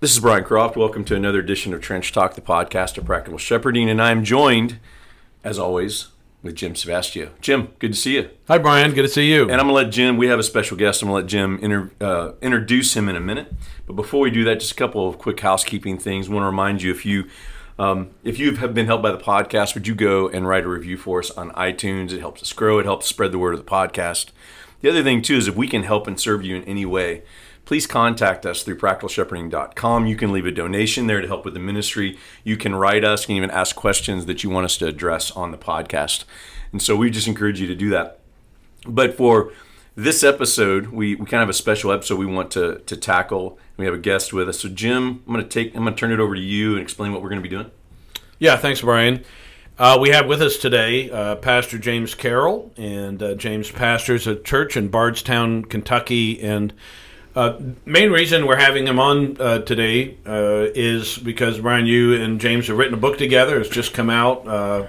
This is Brian Croft. Welcome to another edition of Trench Talk, the podcast of practical shepherding, and I'm joined, as always, with Jim Savastio. Jim, good to see you. Hi, Brian. Good to see you. And I'm gonna let Jim. We have a special guest. I'm gonna let Jim inter, uh, introduce him in a minute. But before we do that, just a couple of quick housekeeping things. I want to remind you if you um, if you have been helped by the podcast, would you go and write a review for us on iTunes? It helps us grow. It helps spread the word of the podcast. The other thing too is if we can help and serve you in any way, please contact us through practicalshepherding.com. You can leave a donation there to help with the ministry. You can write us, can even ask questions that you want us to address on the podcast. And so we just encourage you to do that. But for this episode, we, we kind of have a special episode we want to, to tackle. We have a guest with us. So Jim, I'm gonna take I'm gonna turn it over to you and explain what we're gonna be doing. Yeah, thanks, Brian. Uh, we have with us today uh, Pastor James Carroll, and uh, James pastors a church in Bardstown, Kentucky, and uh, main reason we're having him on uh, today uh, is because Brian, you and James have written a book together. It's just come out, uh,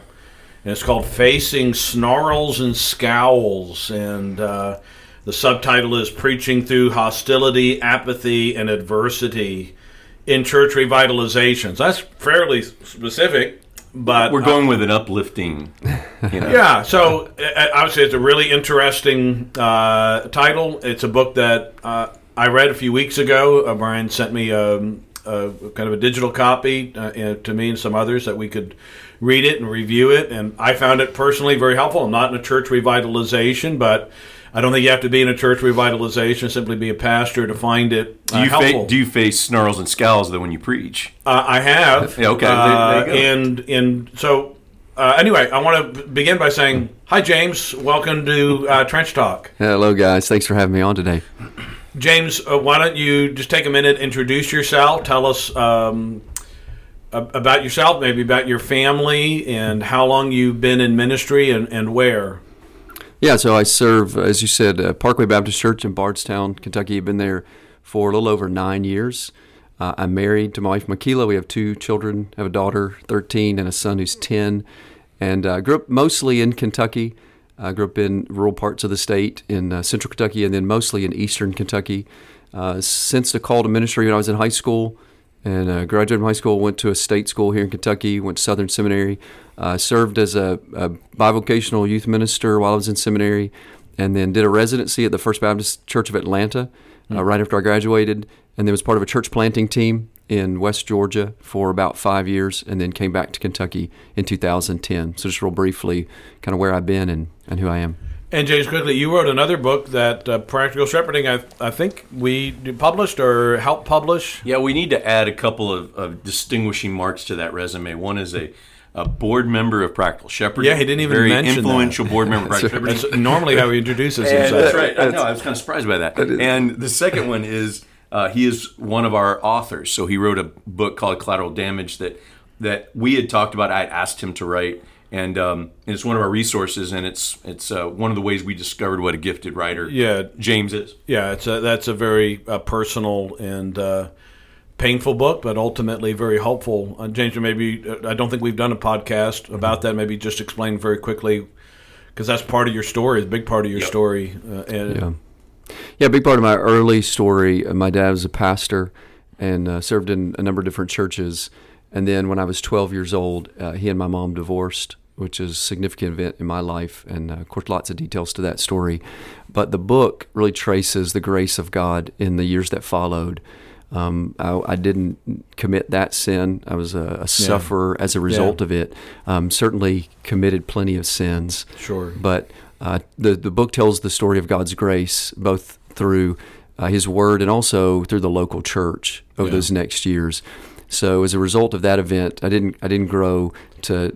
and it's called "Facing Snarls and Scowls," and uh, the subtitle is "Preaching Through Hostility, Apathy, and Adversity in Church Revitalizations." That's fairly specific, but We're going with an uplifting, you know. yeah, so uh, obviously it's a really interesting uh, title. It's a book that uh, I read a few weeks ago. Uh, Brian sent me um, a kind of a digital copy uh, to me and some others that we could read it and review it. And I found it personally very helpful. I'm not in a church revitalization, but I don't think you have to be in a church revitalization, simply be a pastor to find it Do uh, you, helpful. fa- do you face snarls and scowls though when you preach? Uh, I have. Yeah, okay, there- Uh, there you go. and and so uh, anyway, I want to begin by saying hi, James. Welcome to uh, Trench Talk. Hello, guys. Thanks for having me on today. James, uh, why don't you just take a minute, introduce yourself, tell us um, about yourself, maybe about your family, and how long you've been in ministry and, and where. Yeah, so I serve, as you said, uh, Parkway Baptist Church in Bardstown, Kentucky. I've been there for a little over nine years. Uh, I'm married to my wife, Makila. We have two children. I have a daughter, 13, and a son who's 10. And uh, grew up mostly in Kentucky. I grew up in rural parts of the state, in uh, central Kentucky, and then mostly in eastern Kentucky. Uh, since the call to ministry when I was in high school, and uh, graduated from high school, went to a state school here in Kentucky, went to Southern Seminary, uh, served as a, a bivocational youth minister while I was in seminary, and then did a residency at the First Baptist Church of Atlanta uh, right after I graduated, and then was part of a church planting team in West Georgia for about five years, and then came back to Kentucky in 2010. So just real briefly, kind of where I've been and, and who I am. And James, quickly, you wrote another book that uh, Practical Shepherding, I, I think we published or helped publish. Yeah, we need to add a couple of, of distinguishing marks to that resume. One is a, a board member of Practical Shepherding. Yeah, he didn't even very mention that. influential board member of Practical Shepherding. That's normally how he introduces And himself. that's right. I know. I was kind of surprised by that. And the second one is uh, he is one of our authors. So he wrote a book called Collateral Damage that that we had talked about. I had asked him to write, and, um, and it's one of our resources. And it's it's uh, one of the ways we discovered what a gifted writer Yeah. James is. Yeah, it's a, that's a very uh, personal and uh, painful book, but ultimately very helpful. Uh, James, maybe uh, I don't think we've done a podcast about that. Maybe just explain very quickly because that's part of your story, a big part of your Yep. story. Uh, and Yeah. Yeah, a big part of my early story. uh, My dad was a pastor and uh, served in a number of different churches. And then when I was 12 years old, uh, he and my mom divorced, which is a significant event in my life. And uh, of course, lots of details to that story. But the book really traces the grace of God in the years that followed. Um, I, I didn't commit that sin. I was a, a sufferer as a result of it. Um, certainly committed plenty of sins. Sure. But uh, the the book tells the story of God's grace, both through uh, His Word and also through the local church over Yeah. those next years. So as a result of that event, I didn't I didn't grow to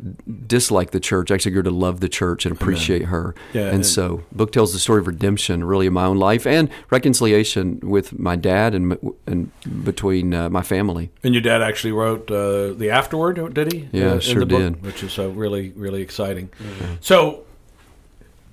dislike the church. I actually grew to love the church and appreciate her. Yeah, and, and- so, book tells the story of redemption, really, in my own life and reconciliation with my dad and and between uh, my family. And your dad actually wrote uh, the afterword, did he? Yeah, uh, in sure the book, did. Which is uh, really, really exciting. So,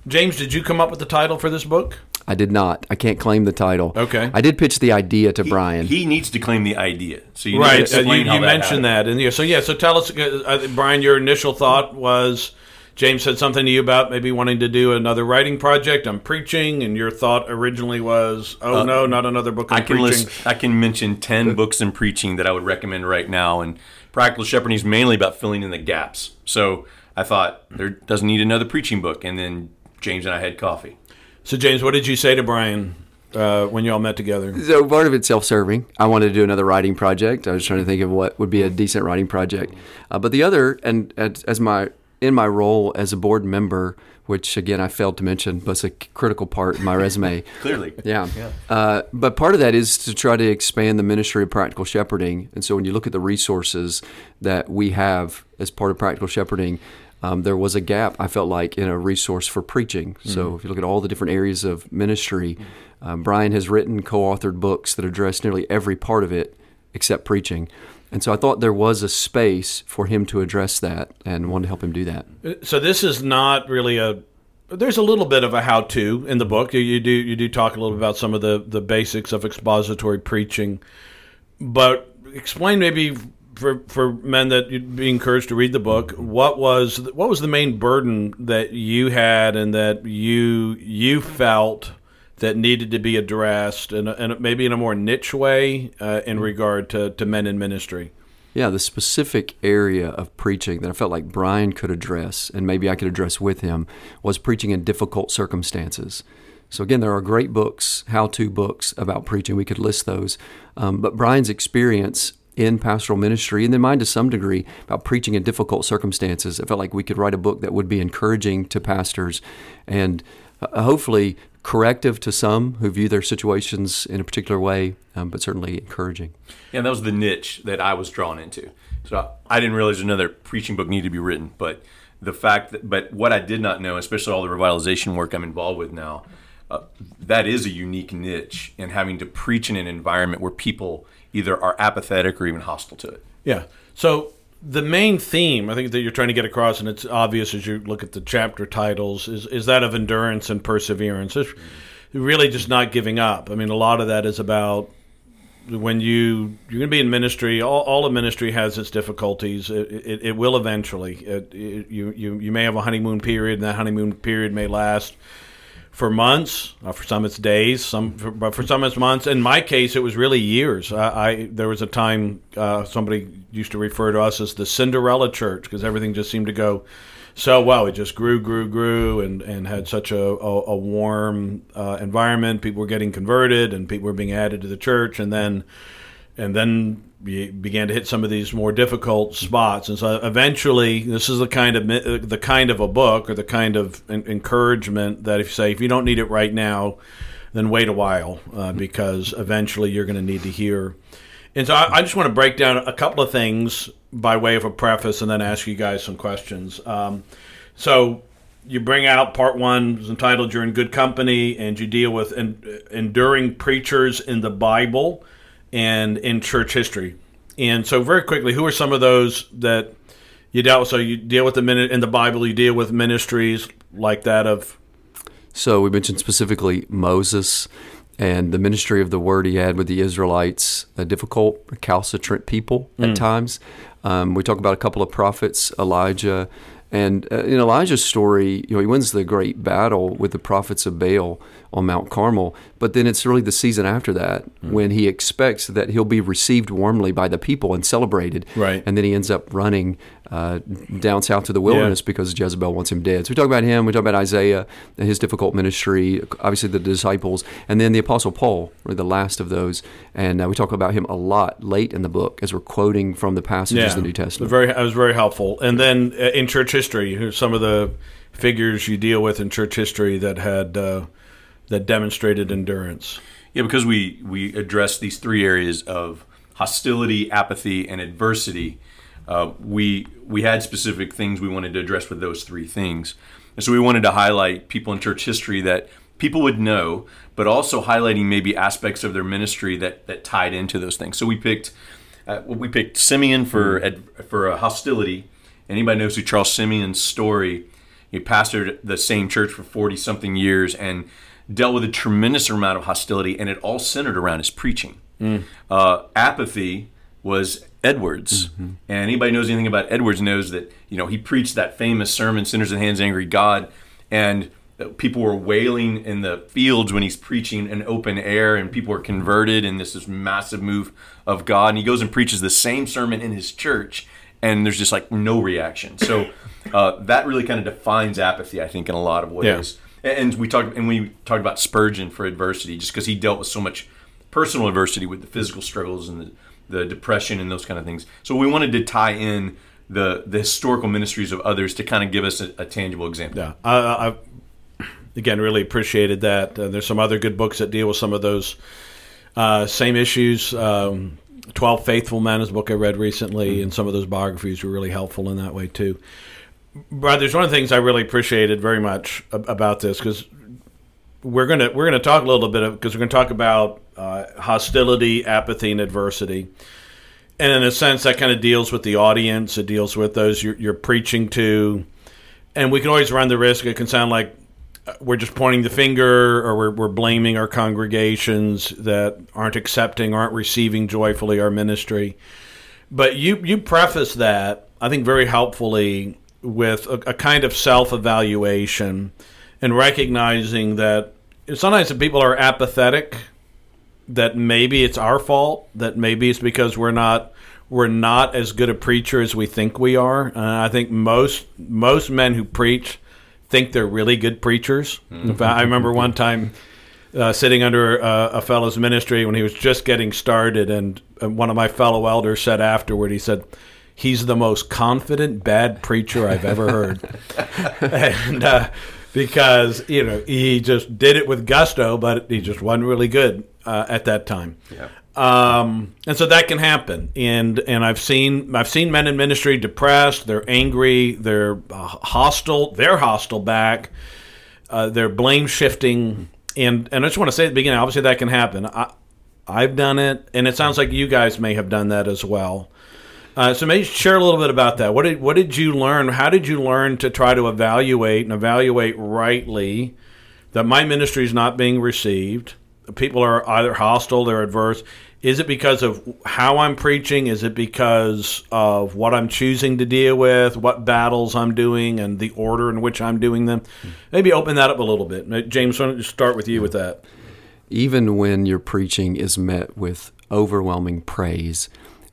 James, did you come up with the title for this book? I did not. I can't claim the title. Okay. I did pitch the idea to Brian. He needs to claim the idea. So you need to right. Uh, you you that mentioned happened. that, and yeah. So yeah. So tell us, uh, uh, Brian. Your initial thought was James said something to you about maybe wanting to do another writing project on preaching, and your thought originally was, "Oh no, not another book on I can preaching." list, I can mention ten books in preaching that I would recommend right now, and Practical Shepherding is mainly about filling in the gaps. So I thought there doesn't need another preaching book, and then James and I had coffee. So, James, what did you say to Brian uh, when you all met together? So part of it's self-serving. I wanted to do another writing project. I was trying to think of what would be a decent writing project. Uh, but the other, and as, my in my role as a board member, which again I failed to mention, but it's a critical part of my resume. Clearly, Yeah. Uh, but part of that is to try to expand the ministry of practical shepherding. And so when you look at the resources that we have as part of practical shepherding, um, there was a gap, I felt like, in a resource for preaching. So if you look at all the different areas of ministry, um, Brian has written, co authored books that address nearly every part of it except preaching. And so I thought there was a space for him to address that and wanted to help him do that. So this is not really a. There's a little bit of a how-to in the book. You, you do you do talk a little bit about some of the the basics of expository preaching, but explain maybe for for men that you'd be encouraged to read the book. What was what was the main burden that you had and that you you felt that needed to be addressed, and, and maybe in a more niche way uh, in regard to, to men in ministry. Yeah, the specific area of preaching that I felt like Brian could address, and maybe I could address with him, was preaching in difficult circumstances. So, again, there are great books, how to books about preaching. We could list those. Um, but Brian's experience in pastoral ministry, and then mine to some degree, about preaching in difficult circumstances, I felt like we could write a book that would be encouraging to pastors and uh, hopefully corrective to some who view their situations in a particular way, um, but certainly encouraging. Yeah, that was the niche that I was drawn into. So I didn't realize another preaching book needed to be written, but the fact that, but what I did not know, especially all the revitalization work I'm involved with now, uh, that is a unique niche in having to preach in an environment where people either are apathetic or even hostile to it. Yeah. So the main theme I think that you're trying to get across, and it's obvious as you look at the chapter titles, is is that of endurance and perseverance. It's really just not giving up. I mean, a lot of that is about when you you're going to be in ministry. All, all of ministry has its difficulties. It, it, it will eventually. It, you you you may have a honeymoon period, and that honeymoon period may last for months. Uh, for some, it's days. Some, for, but for some, it's months. In my case, it was really years. I, I there was a time uh, somebody used to refer to us as the Cinderella Church because everything just seemed to go so well. It just grew, grew, grew, and and had such a a, a warm uh, environment. People were getting converted, and people were being added to the church, and then and then began to hit some of these more difficult spots. And so eventually, this is the kind of the kind of a book or the kind of encouragement that if you say if you don't need it right now, then wait a while uh, because eventually you're going to need to hear. And so I, I, just want to break down a couple of things by way of a preface, and then ask you guys some questions. Um, so you bring out part one is entitled "You're in Good Company," and you deal with en- enduring preachers in the Bible and in church history. And so, very quickly, who are some of those that you dealt with? So, you deal with the minute in the Bible, you deal with ministries like that of. So, we mentioned specifically Moses and the ministry of the word he had with the Israelites, a difficult, recalcitrant people at mm. times. Um, we talk about a couple of prophets, Elijah. And uh, in Elijah's story, you know, he wins the great battle with the prophets of Baal on Mount Carmel. But then it's really the season after that mm. when he expects that he'll be received warmly by the people and celebrated. Right. And then he ends up running uh, down south to the wilderness yeah. because Jezebel wants him dead. So we talk about him. We talk about Isaiah and his difficult ministry. Obviously, the disciples, and then the Apostle Paul, or the last of those. And uh, we talk about him a lot late in the book as we're quoting from the passages yeah. of the New Testament. Very, it was very helpful. And then uh, in church history, some of the figures you deal with in church history that had uh, that demonstrated endurance. Yeah, because we we address these three areas of hostility, apathy, and adversity. Uh, we we had specific things we wanted to address with those three things, and so we wanted to highlight people in church history that people would know, but also highlighting maybe aspects of their ministry that that tied into those things. So we picked uh, we picked Simeon for mm. for a hostility. Anybody knows who Charles Simeon's story? He pastored the same church for forty something years and dealt with a tremendous amount of hostility, and it all centered around his preaching. Mm. Uh, apathy was Edwards. And anybody knows anything about Edwards knows that you know he preached that famous sermon, "Sinners in the Hands Angry God," and people were wailing in the fields when he's preaching in open air, and people were converted, and this is massive move of God. And he goes and preaches the same sermon in his church, and there's just like no reaction. So uh, that really kind of defines apathy, I think, in a lot of ways. And we talked, and we talked about Spurgeon for adversity, just because he dealt with so much personal adversity with the physical struggles and the, the depression and those kind of things. So we wanted to tie in the the historical ministries of others to kind of give us a, a tangible example. Yeah, I, I again really appreciated that. Uh, there's some other good books that deal with some of those uh, same issues. Um, Twelve Faithful Men is a book I read recently, and some of those biographies were really helpful in that way too. Brothers, one of the things I really appreciated very much about this because we're gonna we're gonna talk a little bit of because we're gonna talk about uh, hostility, apathy, and adversity. And in a sense, that kind of deals with the audience. It deals with those you're, you're preaching to, and we can always run the risk. It can sound like uh, we're just pointing the finger or we're, we're blaming our congregations that aren't accepting, aren't receiving joyfully our ministry. But you you preface that I think very helpfully with a, a kind of self evaluation and recognizing that sometimes the people are apathetic that maybe it's our fault that maybe it's because we're not we're not as good a preacher as we think we are. Uh, i think most most men who preach think they're really good preachers. Fact i remember one time uh, sitting under uh, a fellow's ministry when he was just getting started and one of my fellow elders said afterward he said he's the most confident bad preacher i've ever heard. And uh, because you know he just did it with gusto, but he just wasn't really good uh, at that time. Yeah. Um, and so that can happen, and and I've seen I've seen men in ministry depressed, they're angry, they're uh, hostile, they're hostile back, uh, they're blame shifting, and and I just want to say at the beginning, obviously that can happen. I, I've done it, and it sounds like you guys may have done that as well. Uh, so maybe share a little bit about that. What did what did you learn? How did you learn to try to evaluate and evaluate rightly that my ministry is not being received? People are either hostile, they're adverse. Is it because of how I'm preaching? Is it because of what I'm choosing to deal with, what battles I'm doing, and the order in which I'm doing them? Maybe open that up a little bit. James, why don't you start with you with that? Even when your preaching is met with overwhelming praise,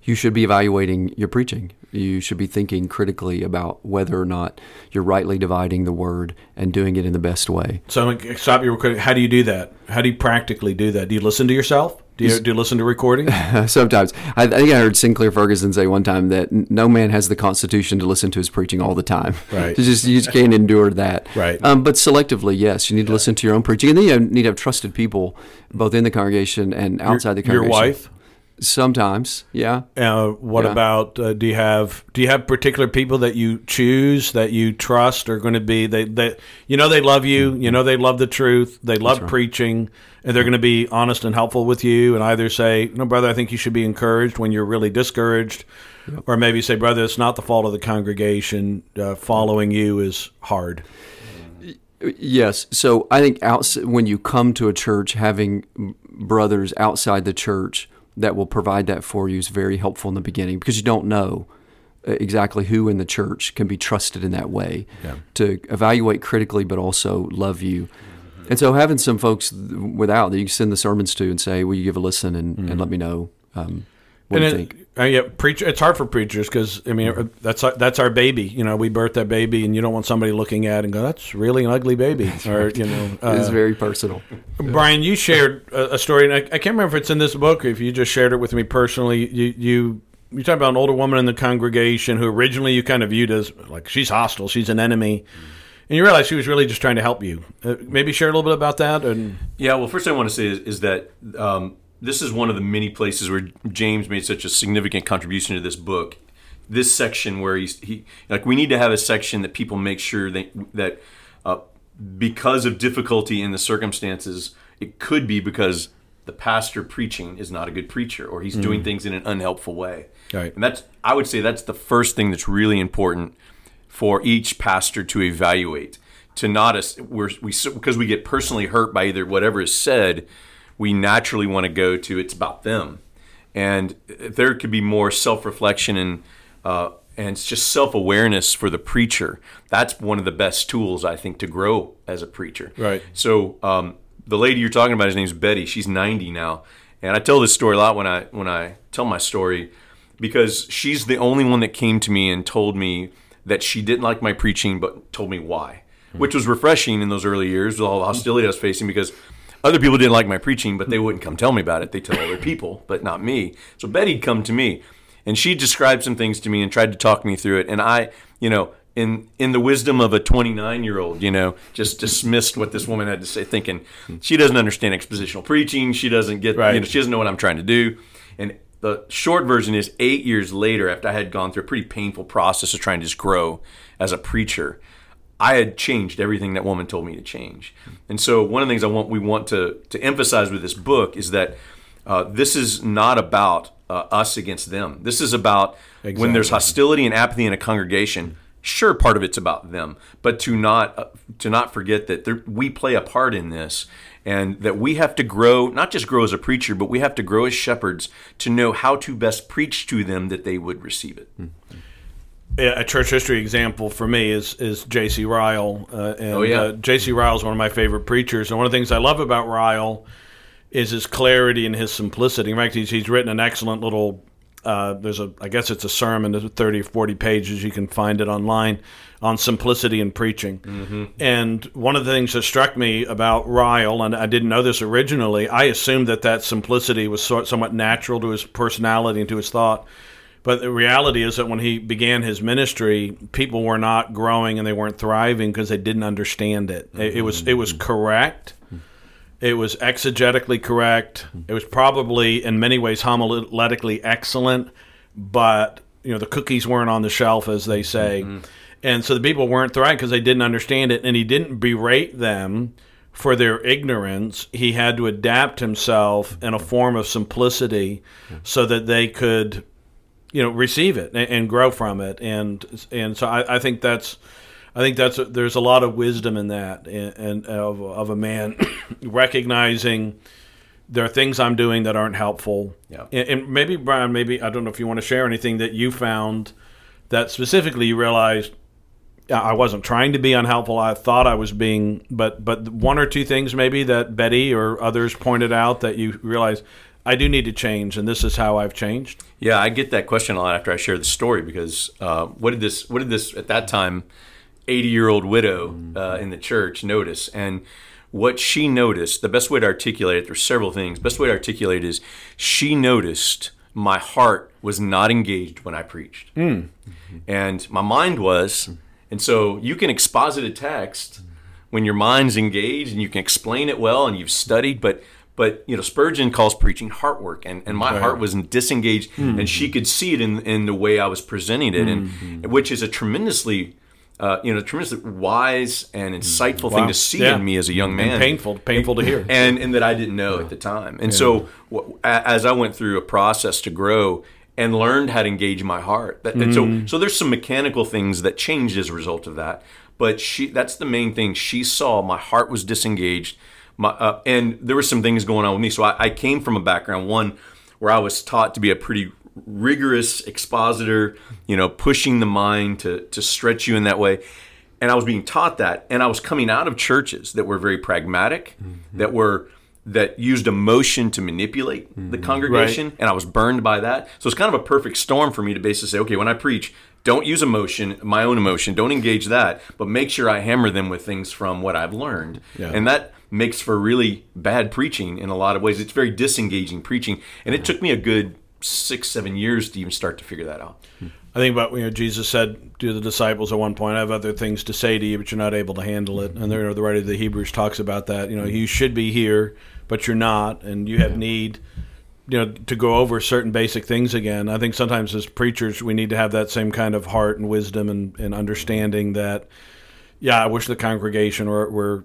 you should be evaluating your preaching. You should be thinking critically about whether or not you're rightly dividing the word and doing it in the best way. So I'm gonna stop you real quick. How do you do that? How do you practically do that? Do you listen to yourself? Do you, do you listen to recordings? Sometimes. I, I think I heard Sinclair Ferguson say one time that no man has the constitution to listen to his preaching all the time. Right. you, just, you just can't endure that. Right. Um, but selectively, yes, you need to listen to your own preaching. And then you need to have trusted people, both in the congregation and outside the congregation. Your wife? Sometimes, yeah. Uh, what Yeah. about uh, do you have do you have particular people that you choose that you trust are going to be they, they you know they love you you know they love the truth they love preaching and they're going to be honest and helpful with you and either say no brother I think you should be encouraged when you're really discouraged or maybe say brother it's not the fault of the congregation uh, following you is hard Yes. So I think outs- when you come to a church, having brothers outside the church that will provide that for you is very helpful in the beginning because you don't know uh, exactly who in the church can be trusted in that way to evaluate critically but also love you. And so having some folks without that you can send the sermons to and say, "Will you give a listen and, and let me know? Um, what and you it, think?" uh, yeah, preacher. It's hard for preachers because I mean uh, that's our, that's our baby. You know, we birthed that baby, and you don't want somebody looking at it and go, "That's really an ugly baby," or you know. Uh, it's very personal. Brian, you shared a, a story, and I, I can't remember if it's in this book or if you just shared it with me personally. You you you talk about an older woman in the congregation who originally you kind of viewed as like she's hostile, she's an enemy, and you realize she was really just trying to help you. Uh, maybe share a little bit about that. And Yeah, well, first thing I want to say is, is that um, this is one of the many places where James made such a significant contribution to this book. This section where he's he like we need to have a section that people make sure that that uh, because of difficulty in the circumstances, it could be because the pastor preaching is not a good preacher or he's doing things in an unhelpful way. Right. And that's I would say that's the first thing that's really important for each pastor to evaluate. To not us, we're, we because we get personally hurt by either whatever is said, we naturally want to go to it's about them, and there could be more self-reflection and uh, and it's just self-awareness for the preacher. That's one of the best tools I think to grow as a preacher. Right. So um, the lady you're talking about, his name's Betty. She's 90 now, and I tell this story a lot when I when I tell my story because she's the only one that came to me and told me that she didn't like my preaching, but told me why, which was refreshing in those early years with all the hostility I was facing because other people didn't like my preaching, but they wouldn't come tell me about it. They tell other people, but not me. So Betty'd come to me, and she described some things to me and tried to talk me through it, and I, you know. In, in the wisdom of a 29 year old, you know, just dismissed what this woman had to say, thinking she doesn't understand expositional preaching. She doesn't get, Right. you know, she doesn't know what I'm trying to do. And the short version is eight years later, after I had gone through a pretty painful process of trying to just grow as a preacher, I had changed everything that woman told me to change. And so one of the things I want we want to to emphasize with this book is that uh, this is not about uh, us against them. This is about when there's hostility and apathy in a congregation. Sure, part of it's about them, but to not uh, to not forget that there, we play a part in this, and that we have to grow, not just grow as a preacher, but we have to grow as shepherds to know how to best preach to them that they would receive it. Yeah, a church history example for me is is J.C. Ryle. Uh, and, Oh, yeah. uh, J.C. Ryle is one of my favorite preachers, and one of the things I love about Ryle is his clarity and his simplicity. In fact, he's, he's written an excellent little. Uh, there's a, I guess it's a sermon. There's 30 or 40 pages. You can find it online on simplicity in preaching. Mm-hmm. And one of the things that struck me about Ryle, and I didn't know this originally, I assumed that that simplicity was sort, somewhat natural to his personality and to his thought. But the reality is that when he began his ministry, people were not growing and they weren't thriving because they didn't understand it. It, it was it was mm-hmm. correct. It was exegetically correct. It was probably in many ways homiletically excellent, but you know the cookies weren't on the shelf, as they say, mm-hmm. and so the people weren't thriving because they didn't understand it. And he didn't berate them for their ignorance. He had to adapt himself in a form of simplicity so that they could you know receive it and, and grow from it and and so I, I think that's I think that's there's a lot of wisdom in that and, and of, of a man recognizing there are things I'm doing that aren't helpful Yeah. and, and maybe Brian maybe I don't know if you want to share anything that you found that specifically you realized I wasn't trying to be unhelpful. I thought I was being, but but one or two things maybe that Betty or others pointed out that you realize I do need to change, and this is how I've changed. Yeah, I get that question a lot after I share the story because uh, what did this what did this at that time eighty year old widow uh, mm-hmm. in the church notice? And what she noticed the best way to articulate it there's several things. Best way to articulate it is she noticed my heart was not engaged when I preached. Hmm. Mm-hmm. And my mind was mm-hmm. and so you can exposit a text when your mind's engaged and you can explain it well and you've studied but but you know spurgeon calls preaching heart work and, and my heart was disengaged and she hmm. could see it in, in the way i was presenting it and hmm. which is a tremendously uh, you know tremendously wise and hmm. insightful thing to see Yeah. in me as a young man And painful, painful to hear. and and that I didn't know at the time. And so wh- a- as I went through a process to grow and learned how to engage my heart, that, and so so there's some mechanical things that changed as a result of that. But she that's the main thing. She saw my heart was disengaged, my uh, and there were some things going on with me. So I, I came from a background one where I was taught to be a pretty rigorous expositor, you know, pushing the mind to to stretch you in that way. And I was being taught that, and I was coming out of churches that were very pragmatic, that were that used emotion to manipulate the congregation, and I was burned by that. So it's kind of a perfect storm for me to basically say, okay, when I preach, don't use emotion, my own emotion, don't engage that, but make sure I hammer them with things from what I've learned, Yeah. and that makes for really bad preaching in a lot of ways. It's very disengaging preaching, and it took me a good six, seven years to even start to figure that out. Hmm. I think about you know Jesus said to the disciples at one point, "I have other things to say to you, but you're not able to handle it." And there, the writer of the Hebrews talks about that. You know, hmm. you should be here, but you're not, and you have need, you know, to go over certain basic things again. I think sometimes as preachers, we need to have that same kind of heart and wisdom and, and understanding that. Yeah, I wish the congregation were, were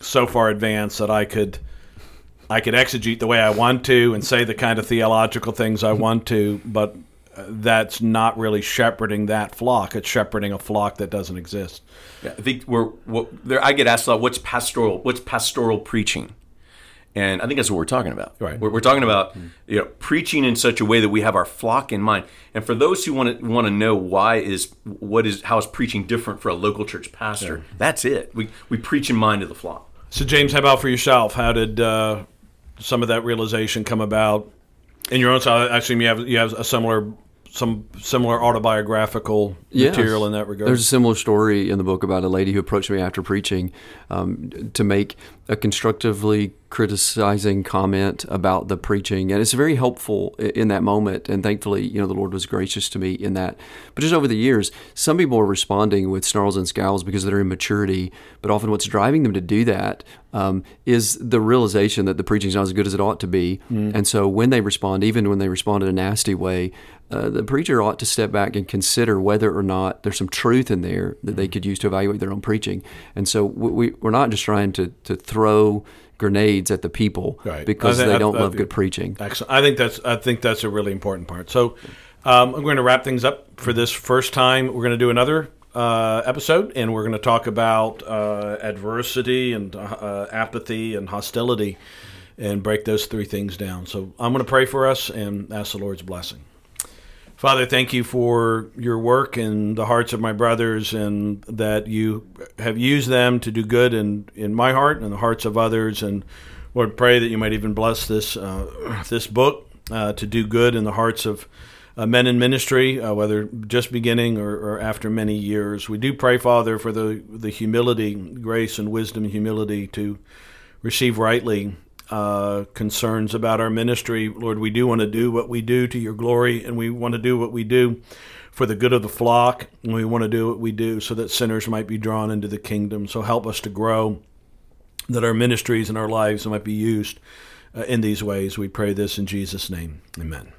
so far advanced that I could. I could exegete the way I want to and say the kind of theological things I want to, but uh, that's not really shepherding that flock. It's shepherding a flock that doesn't exist. Yeah, I think we're there. I get asked a lot. What's pastoral? What's pastoral preaching? And I think that's what we're talking about. Right. We're, we're talking about you know preaching in such a way that we have our flock in mind. And for those who want to want to know why is what is how is preaching different for a local church pastor? That's it. We we preach in mind of the flock. So, James, how about for yourself? How did uh, some of that realization come about in your own side? I assume you have you have a similar some similar autobiographical Yes. material in that regard. There's a similar story in the book about a lady who approached me after preaching um, to make a constructively criticizing comment about the preaching, and it's very helpful in that moment. And thankfully, you know, the Lord was gracious to me in that. But just over the years, some people are responding with snarls and scowls because of their immaturity. But often, what's driving them to do that um, is the realization that the preaching's not as good as it ought to be. And so, when they respond, even when they respond in a nasty way, uh, the preacher ought to step back and consider whether or not there's some truth in there that they could use to evaluate their own preaching. And so we, we, we're not just trying to, to throw grenades at the people Right. because I thi- they don't I- love good preaching. Excellent. I think that's I think that's a really important part. So um, I'm going to wrap things up for this first time. We're going to do another uh, episode, and we're going to talk about uh, adversity and uh, apathy and hostility, and break those three things down. So I'm going to pray for us and ask the Lord's blessing. Father, thank you for your work in the hearts of my brothers and that you have used them to do good in, in my heart and the hearts of others. And Lord, pray that you might even bless this, uh, this book uh, to do good in the hearts of uh, men in ministry, uh, whether just beginning or, or after many years. We do pray, Father, for the, the humility, grace, and wisdom, humility to receive rightly uh, concerns about our ministry. Lord, we do want to do what we do to your glory, and we want to do what we do for the good of the flock, and we want to do what we do so that sinners might be drawn into the kingdom. So help us to grow, that our ministries and our lives might be used uh, in these ways. We pray this in Jesus' name. Amen.